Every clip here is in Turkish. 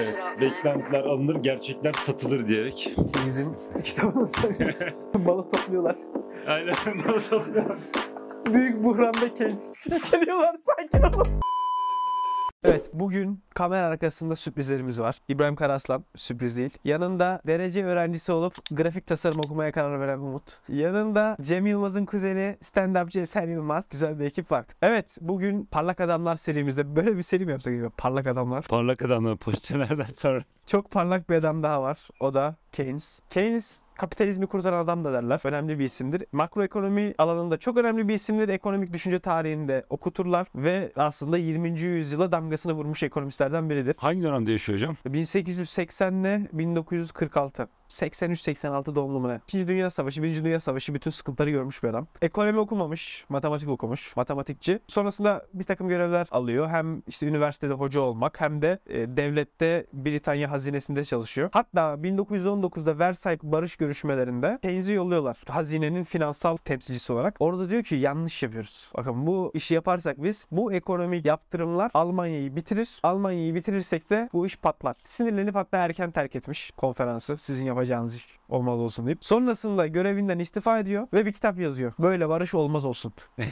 Evet, beklentiler alınır, gerçekler satılır diyerek. Bizim kitabını söylüyoruz. Balı topluyorlar. Aynen. Nasıl Büyük buhranda Keynes. Geliyorlar sakin olun. Evet bugün kamera arkasında sürprizlerimiz var. İbrahim Karaslan sürpriz değil. Yanında derece öğrencisi olup grafik tasarım okumaya karar veren Umut. Yanında Cem Yılmaz'ın kuzeni stand-upçı Eser Yılmaz. Güzel bir ekip var. Evet bugün Parlak Adamlar serimizde böyle bir seri mi yapsak gibi? Parlak Adamlar. Parlak adamlar pozisyonlardan sonra. Çok parlak bir adam daha var. O da Keynes. Keynes kapitalizmi kurtaran adam da derler. Önemli bir isimdir. Makroekonomi alanında çok önemli bir isimdir. Ekonomik düşünce tarihinde okuturlar ve aslında 20. yüzyıla damgasını vurmuş ekonomistlerden biridir. Hangi dönemde yaşıyor hocam? 1880 ile 1946. 83-86 doğumlu mu ne? İkinci Dünya Savaşı, Birinci Dünya Savaşı bütün sıkıntıları görmüş bir adam. Ekonomi okumamış, matematik okumuş, matematikçi. Sonrasında bir takım görevler alıyor. Hem işte üniversitede hoca olmak hem de e, devlette Britanya hazinesinde çalışıyor. Hatta 1919'da Versailles barış görüşmelerinde Keynes'i yolluyorlar. Hazinenin finansal temsilcisi olarak. Orada diyor ki yanlış yapıyoruz. Bakın bu işi yaparsak biz bu ekonomik yaptırımlar Almanya'yı bitirir. Almanya'yı bitirirsek de bu iş patlar. Sinirlenip hatta erken terk etmiş konferansı. Sizin yapacağınız iş olmaz olsun deyip. Sonrasında görevinden istifa ediyor ve bir kitap yazıyor. Böyle barış olmaz olsun.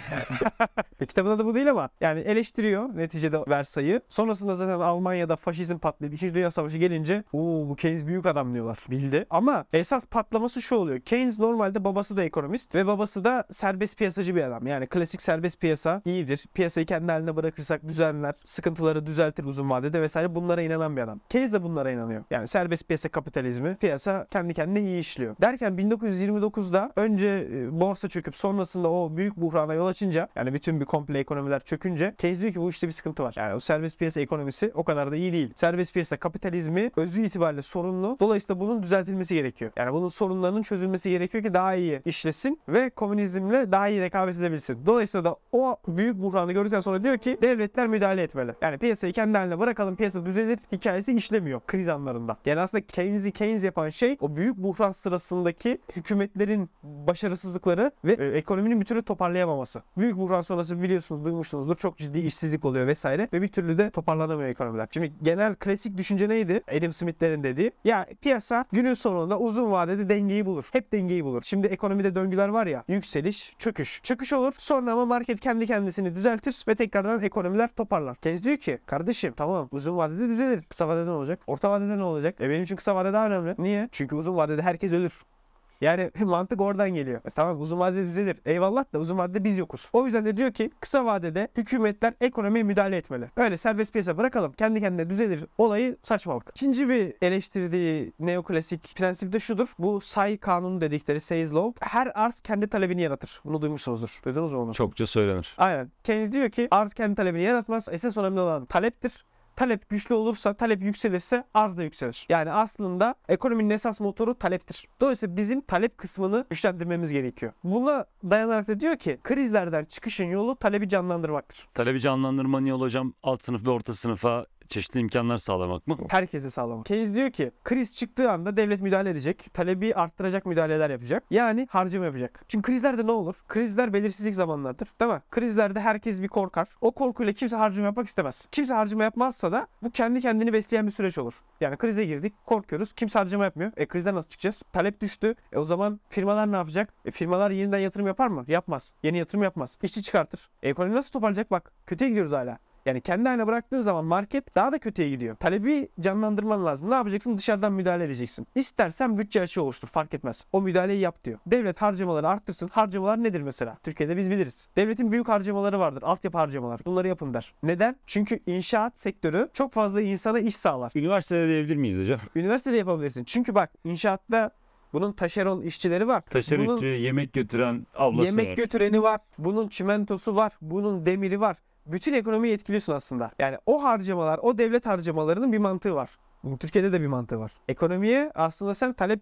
e, kitabın adı bu değil ama yani eleştiriyor neticede Versay'ı. Sonrasında zaten Almanya'da faşizm patlayıp 2. Dünya Savaşı gelince ooo bu Keynes büyük adam diyorlar. Bildi. Ama esas patlaması şu oluyor. Keynes normalde babası da ekonomist ve babası da serbest piyasacı bir adam. Yani klasik serbest piyasa iyidir. Piyasayı kendi haline bırakırsak düzenler, sıkıntıları düzeltir uzun vadede vesaire bunlara inanan bir adam. Keynes de bunlara inanıyor. Yani serbest piyasa kapitalizmi, piyasa kendi kendine iyi işliyor. Derken 1929'da önce e, borsa çöküp sonrasında o büyük buhrana yol açınca yani bütün bir komple ekonomiler çökünce Keynes diyor ki bu işte bir sıkıntı var. Yani o serbest piyasa ekonomisi o kadar da iyi değil. Serbest piyasa kapitalizmi özü itibariyle sorunlu. Dolayısıyla bunun düzeltilmesi gerekiyor. Yani bunun sorunlarının çözülmesi gerekiyor ki daha iyi işlesin ve komünizmle daha iyi rekabet edebilsin. Dolayısıyla da o büyük buhranı gördükten sonra diyor ki devletler müdahale etmeli. Yani piyasayı kendi haline bırakalım piyasa düzelir hikayesi işlemiyor kriz anlarında. Yani aslında Keynes'i Keynes yapan şey o büyük buhran sırasındaki hükümetlerin başarısızlıkları ve e, ekonominin bir türlü toparlayamaması. Büyük buhran sonrası biliyorsunuz duymuşsunuzdur çok ciddi işsizlik oluyor vesaire ve bir türlü de toparlanamıyor ekonomiler. Şimdi genel klasik düşünce neydi? Adam Smith'lerin dediği. Ya piyasa günün sonunda uzun vadede dengeyi bulur. Hep dengeyi bulur. Şimdi ekonomide döngüler var ya yükseliş, çöküş. Çöküş olur sonra ama market kendi kendisini düzeltir ve tekrardan ekonomiler toparlar. Keynes diyor ki kardeşim tamam uzun vadede düzelir. Kısa vadede ne olacak? Orta vadede ne olacak? E benim için kısa vade daha önemli. Niye? Çünkü uzun vadede herkes ölür. Yani mantık oradan geliyor. E tamam uzun vadede düzelir. Eyvallah da uzun vadede biz yokuz. O yüzden de diyor ki kısa vadede hükümetler ekonomiye müdahale etmeli. Öyle serbest piyasa bırakalım. Kendi kendine düzelir. Olayı saçmalık. İkinci bir eleştirdiği neoklasik prensip de şudur. Bu say kanunu dedikleri Say's Law. Her arz kendi talebini yaratır. Bunu duymuşsunuzdur. Duydunuz mu onu? Çokça söylenir. Aynen. Keynes diyor ki arz kendi talebini yaratmaz. Esas önemli olan taleptir. Talep güçlü olursa, talep yükselirse arz da yükselir. Yani aslında ekonominin esas motoru taleptir. Dolayısıyla bizim talep kısmını güçlendirmemiz gerekiyor. Buna dayanarak da diyor ki krizlerden çıkışın yolu talebi canlandırmaktır. Talebi canlandırma niye hocam? Alt sınıf ve orta sınıfa çeşitli imkanlar sağlamak mı? Herkese sağlamak. Keynes diyor ki kriz çıktığı anda devlet müdahale edecek. Talebi arttıracak müdahaleler yapacak. Yani harcama yapacak. Çünkü krizlerde ne olur? Krizler belirsizlik zamanlardır. Değil mi? Krizlerde herkes bir korkar. O korkuyla kimse harcama yapmak istemez. Kimse harcama yapmazsa da bu kendi kendini besleyen bir süreç olur. Yani krize girdik, korkuyoruz. Kimse harcama yapmıyor. E krizden nasıl çıkacağız? Talep düştü. E o zaman firmalar ne yapacak? E firmalar yeniden yatırım yapar mı? Yapmaz. Yeni yatırım yapmaz. İşçi çıkartır. E ekonomi nasıl toparlayacak? Bak kötüye gidiyoruz hala. Yani kendi haline bıraktığın zaman market daha da kötüye gidiyor. Talebi canlandırman lazım. Ne yapacaksın? Dışarıdan müdahale edeceksin. İstersen bütçe açığı oluştur. Fark etmez. O müdahaleyi yap diyor. Devlet harcamaları arttırsın. Harcamalar nedir mesela? Türkiye'de biz biliriz. Devletin büyük harcamaları vardır. Altyapı harcamalar. Bunları yapın der. Neden? Çünkü inşaat sektörü çok fazla insana iş sağlar. Üniversitede diyebilir miyiz hocam? Üniversitede yapabilirsin. Çünkü bak inşaatta bunun taşeron işçileri var. Bunun- ütü, yemek götüren ablası Yemek var. götüreni var. Bunun çimentosu var. Bunun demiri var. Bütün ekonomiyi etkiliyorsun aslında. Yani o harcamalar, o devlet harcamalarının bir mantığı var. Türkiye'de de bir mantığı var. Ekonomiye aslında sen talep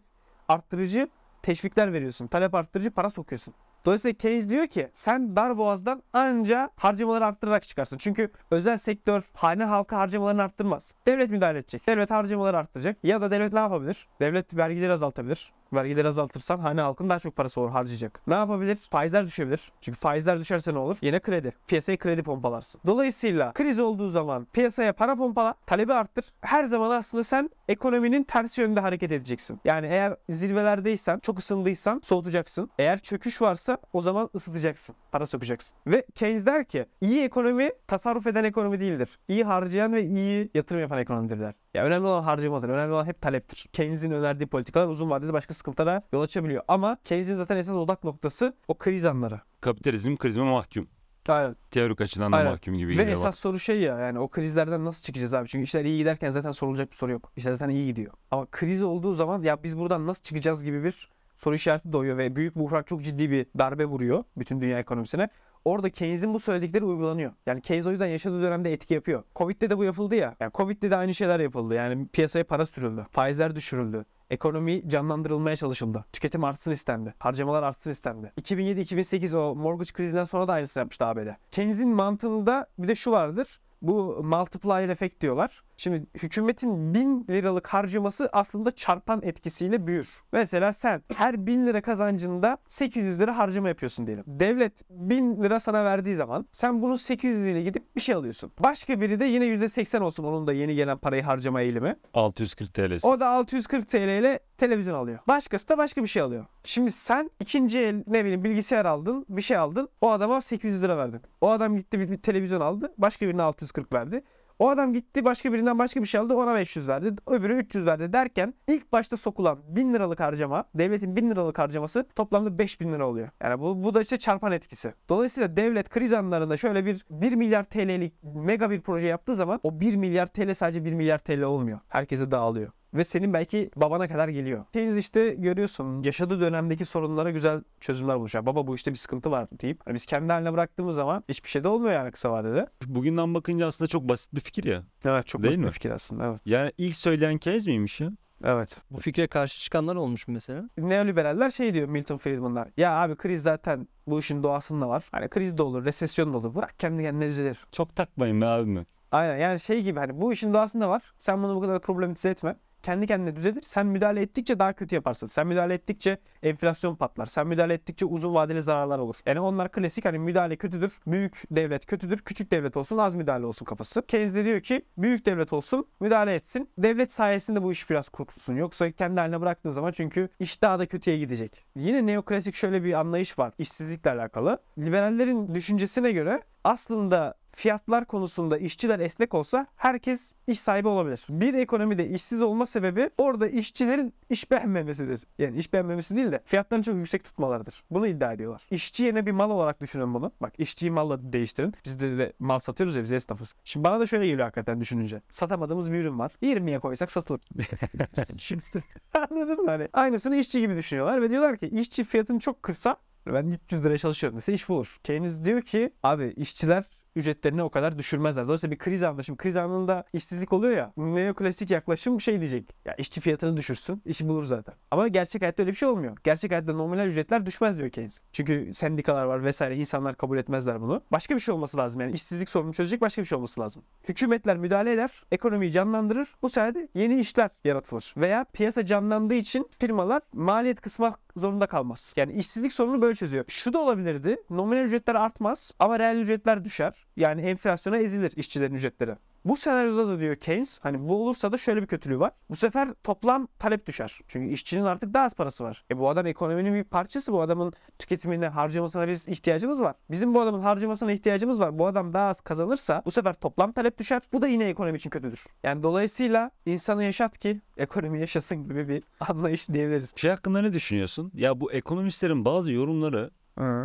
arttırıcı teşvikler veriyorsun. Talep arttırıcı para sokuyorsun. Dolayısıyla Keynes diyor ki sen dar boğazdan anca harcamaları arttırarak çıkarsın. Çünkü özel sektör hane halka harcamalarını arttırmaz. Devlet müdahale edecek. Devlet harcamaları arttıracak. Ya da devlet ne yapabilir? Devlet vergileri azaltabilir. Vergileri azaltırsan hane halkın daha çok parası olur harcayacak. Ne yapabilir? Faizler düşebilir. Çünkü faizler düşerse ne olur? Yine kredi. Piyasaya kredi pompalarsın. Dolayısıyla kriz olduğu zaman piyasaya para pompala, talebi arttır. Her zaman aslında sen ekonominin tersi yönde hareket edeceksin. Yani eğer zirvelerdeysen, çok ısındıysan soğutacaksın. Eğer çöküş varsa o zaman ısıtacaksın. Para sokacaksın. Ve Keynes der ki iyi ekonomi tasarruf eden ekonomi değildir. İyi harcayan ve iyi yatırım yapan ekonomidir der. Ya önemli olan harcamadır. Önemli olan hep taleptir. Keynes'in önerdiği politikalar uzun vadede başka sıkıntılara yol açabiliyor. Ama Keynes'in zaten esas odak noktası o kriz anları. Kapitalizm krizme mahkum. Aynen. Teorik açıdan da Aynen. mahkum gibi Ve geliyor. esas bak. soru şey ya yani o krizlerden nasıl çıkacağız abi? Çünkü işler iyi giderken zaten sorulacak bir soru yok. İşler zaten iyi gidiyor. Ama kriz olduğu zaman ya biz buradan nasıl çıkacağız gibi bir soru işareti doğuyor ve büyük buhran çok ciddi bir darbe vuruyor bütün dünya ekonomisine. Orada Keynes'in bu söyledikleri uygulanıyor. Yani Keynes o yüzden yaşadığı dönemde etki yapıyor. Covid'de de bu yapıldı ya. Yani Covid'de de aynı şeyler yapıldı. Yani piyasaya para sürüldü. Faizler düşürüldü. Ekonomi canlandırılmaya çalışıldı. Tüketim artsın istendi. Harcamalar artsın istendi. 2007-2008 o mortgage krizinden sonra da aynısını yapmıştı ABD. Keynes'in mantığında bir de şu vardır. Bu multiplier efekt diyorlar. Şimdi hükümetin 1000 liralık harcaması aslında çarpan etkisiyle büyür. Mesela sen her 1000 lira kazancında 800 lira harcama yapıyorsun diyelim. Devlet 1000 lira sana verdiği zaman sen bunun 800 ile gidip bir şey alıyorsun. Başka biri de yine %80 olsun onun da yeni gelen parayı harcama eğilimi. 640 TL'si. O da 640 TL ile televizyon alıyor. Başkası da başka bir şey alıyor. Şimdi sen ikinci el ne bileyim bilgisayar aldın, bir şey aldın. O adama 800 lira verdin. O adam gitti bir, bir televizyon aldı. Başka birine 640 verdi. O adam gitti başka birinden başka bir şey aldı ona 500 verdi. Öbürü 300 verdi derken ilk başta sokulan 1000 liralık harcama devletin 1000 liralık harcaması toplamda 5000 lira oluyor. Yani bu, bu da işte çarpan etkisi. Dolayısıyla devlet kriz anlarında şöyle bir 1 milyar TL'lik mega bir proje yaptığı zaman o 1 milyar TL sadece 1 milyar TL olmuyor. Herkese dağılıyor. Ve senin belki babana kadar geliyor. Keynes işte görüyorsun yaşadığı dönemdeki sorunlara güzel çözümler bulmuş. Yani baba bu işte bir sıkıntı var deyip hani biz kendi haline bıraktığımız zaman hiçbir şey de olmuyor yani kısa vadede. Bugünden bakınca aslında çok basit bir fikir ya. Evet çok Değil basit mi? bir fikir aslında. Evet. Yani ilk söyleyen Keynes miymiş ya? Evet. Bu fikre karşı çıkanlar olmuş mu mesela? Neoliberaller şey diyor Milton Friedman'lar. Ya abi kriz zaten bu işin doğasında var. Hani kriz de olur, resesyon da olur. Bırak kendi kendine düzelir. Çok takmayın be abi mi? Aynen yani şey gibi hani bu işin doğasında var. Sen bunu bu kadar problematize etme. Kendi kendine düzelir. Sen müdahale ettikçe daha kötü yaparsın. Sen müdahale ettikçe enflasyon patlar. Sen müdahale ettikçe uzun vadeli zararlar olur. Yani onlar klasik hani müdahale kötüdür. Büyük devlet kötüdür. Küçük devlet olsun az müdahale olsun kafası. Keynes de diyor ki büyük devlet olsun müdahale etsin. Devlet sayesinde bu iş biraz kurtulsun. Yoksa kendi haline bıraktığın zaman çünkü iş daha da kötüye gidecek. Yine neoklasik şöyle bir anlayış var. işsizlikle alakalı. Liberallerin düşüncesine göre aslında fiyatlar konusunda işçiler esnek olsa herkes iş sahibi olabilir. Bir ekonomide işsiz olma sebebi orada işçilerin iş beğenmemesidir. Yani iş beğenmemesi değil de fiyatlarını çok yüksek tutmalarıdır. Bunu iddia ediyorlar. İşçi yerine bir mal olarak düşünün bunu. Bak işçiyi malla değiştirin. Biz de, de mal satıyoruz ya biz esnafız. Şimdi bana da şöyle geliyor hakikaten düşününce. Satamadığımız bir ürün var. 20'ye koysak satılır. Anladın mı? Hani aynısını işçi gibi düşünüyorlar ve diyorlar ki işçi fiyatını çok kırsa ben 300 liraya çalışıyorum dese iş bulur. Keynes diyor ki abi işçiler ücretlerini o kadar düşürmezler. Dolayısıyla bir kriz anında şimdi kriz anında işsizlik oluyor ya neoklasik yaklaşım şey diyecek. İşçi fiyatını düşürsün işi bulur zaten. Ama gerçek hayatta öyle bir şey olmuyor. Gerçek hayatta nominal ücretler düşmez diyor Keynes. Çünkü sendikalar var vesaire insanlar kabul etmezler bunu. Başka bir şey olması lazım yani işsizlik sorununu çözecek başka bir şey olması lazım. Hükümetler müdahale eder, ekonomiyi canlandırır. Bu sayede yeni işler yaratılır. Veya piyasa canlandığı için firmalar maliyet kısmak zorunda kalmaz. Yani işsizlik sorununu böyle çözüyor. Şu da olabilirdi. Nominal ücretler artmaz ama reel ücretler düşer. Yani enflasyona ezilir işçilerin ücretleri. Bu senaryoda da diyor Keynes hani bu olursa da şöyle bir kötülüğü var. Bu sefer toplam talep düşer. Çünkü işçinin artık daha az parası var. E bu adam ekonominin bir parçası. Bu adamın tüketimine, harcamasına biz ihtiyacımız var. Bizim bu adamın harcamasına ihtiyacımız var. Bu adam daha az kazanırsa bu sefer toplam talep düşer. Bu da yine ekonomi için kötüdür. Yani dolayısıyla insanı yaşat ki ekonomi yaşasın gibi bir anlayış diyebiliriz. Şey hakkında ne düşünüyorsun? Ya bu ekonomistlerin bazı yorumları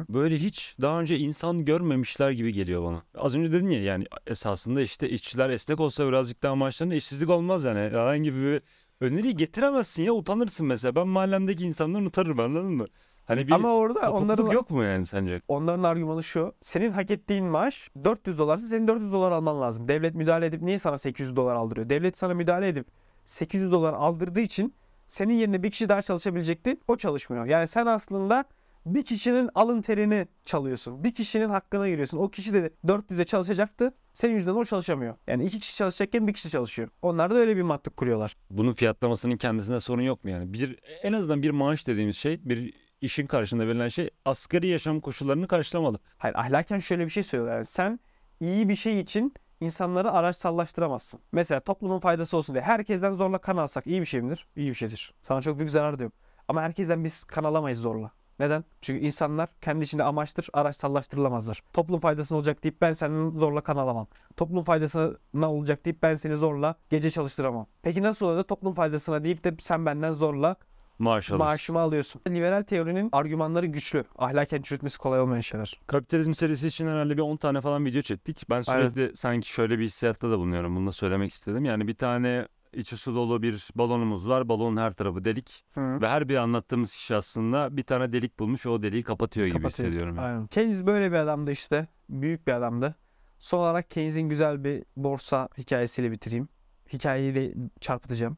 böyle hiç daha önce insan görmemişler gibi geliyor bana. Az önce dedin ya yani esasında işte işçiler esnek olsa birazcık daha maaşlarında işsizlik olmaz yani. Herhangi bir öneriyi getiremezsin ya utanırsın mesela. Ben mahallemdeki insanları utanırım anladın mı? Hani bir Ama orada onların yok mu yani sence? Onların argümanı şu. Senin hak ettiğin maaş 400 dolarsa senin 400 dolar alman lazım. Devlet müdahale edip niye sana 800 dolar aldırıyor? Devlet sana müdahale edip 800 dolar aldırdığı için senin yerine bir kişi daha çalışabilecekti. O çalışmıyor. Yani sen aslında Bir kişinin alın terini çalıyorsun. Bir kişinin hakkına giriyorsun. O kişi de 400'e çalışacaktı. Senin yüzünden o çalışamıyor. Yani iki kişi çalışacakken bir kişi çalışıyor. Onlar da öyle bir mantık kuruyorlar. Bunun fiyatlamasının kendisinde sorun yok mu yani? Bir en azından bir maaş dediğimiz şey bir işin karşında verilen şey asgari yaşam koşullarını karşılamalı. Hayır ahlaken şöyle bir şey söylüyorlar. Yani sen iyi bir şey için insanları araçsallaştıramazsın. Mesela toplumun faydası olsun diye herkesten zorla kan alsak iyi bir şey midir? İyi bir şeydir. Sana çok büyük zarar da yok. Ama herkesten biz kan alamayız zorla. Neden? Çünkü insanlar kendi içinde amaçtır, araçsallaştırılamazlar. Toplum faydasına olacak deyip ben senin zorla kan alamam. Toplum faydasına olacak deyip ben seni zorla gece çalıştıramam. Peki nasıl olur da toplum faydasına deyip de sen benden zorla Maaş maaşımı alıyorsun. Liberal teorinin argümanları güçlü. Ahlaken çürütmesi kolay olmayan şeyler. Kapitalizm serisi için herhalde bir 10 tane falan video çektik. Ben sürekli sanki şöyle bir hissiyatta da bulunuyorum. Bunu da söylemek istedim. Yani bir tane içi su dolu bir balonumuz var. Balonun her tarafı delik. Hı. Ve her bir anlattığımız kişi aslında bir tane delik bulmuş ve o deliği kapatıyor gibi Kapatıyor. hissediyorum. yani. Aynen. Keynes böyle bir adamdı işte. Büyük bir adamdı. Son olarak Keynes'in güzel bir borsa hikayesiyle bitireyim. Hikayeyi de çarpıtacağım.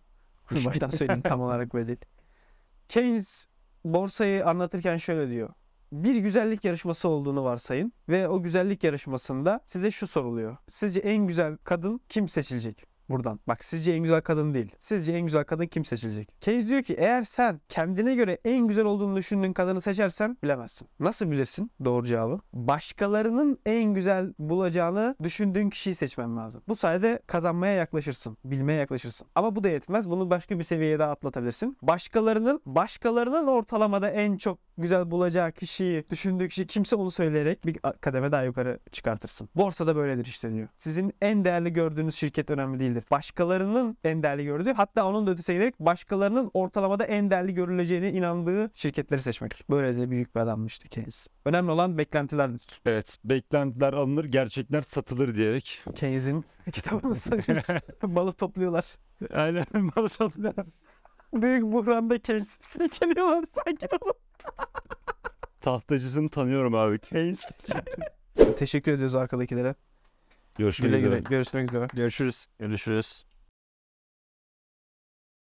Baştan söyleyeyim tam olarak böyle değil. Keynes borsayı anlatırken şöyle diyor. Bir güzellik yarışması olduğunu varsayın ve o güzellik yarışmasında size şu soruluyor. Sizce en güzel kadın kim seçilecek? Buradan. Bak sizce en güzel kadın değil. Sizce en güzel kadın kim seçilecek? Keynes diyor ki eğer sen kendine göre en güzel olduğunu düşündüğün kadını seçersen bilemezsin. Nasıl bilirsin doğru cevabı? Başkalarının en güzel bulacağını düşündüğün kişiyi seçmen lazım. Bu sayede kazanmaya yaklaşırsın. Bilmeye yaklaşırsın. Ama bu da yetmez. Bunu başka bir seviyeye daha atlatabilirsin. Başkalarının başkalarının ortalamada en çok güzel bulacağı kişiyi, düşündüğü kişi kimse onu söyleyerek bir kademe daha yukarı çıkartırsın. Borsada böyledir işte diyor. Sizin en değerli gördüğünüz şirket önemli değildir. Başkalarının en değerli gördüğü hatta onun da ötesine giderek başkalarının ortalamada en değerli görüleceğine inandığı şirketleri seçmek. Böyle de büyük bir adammış işte Keynes. Önemli olan beklentilerdir. Evet, beklentiler alınır, gerçekler satılır diyerek. Keynes'in kitabını sayıyoruz. Malı topluyorlar. Aynen malı topla. Büyük buhranda Keynes'i silkeliyorlar sanki. Tahtacısını tanıyorum abi. Keynes. Teşekkür ediyoruz arkadakilere. Görüşmek Güle üzere. güle. Görüşmek üzere. Görüşürüz. Görüşürüz.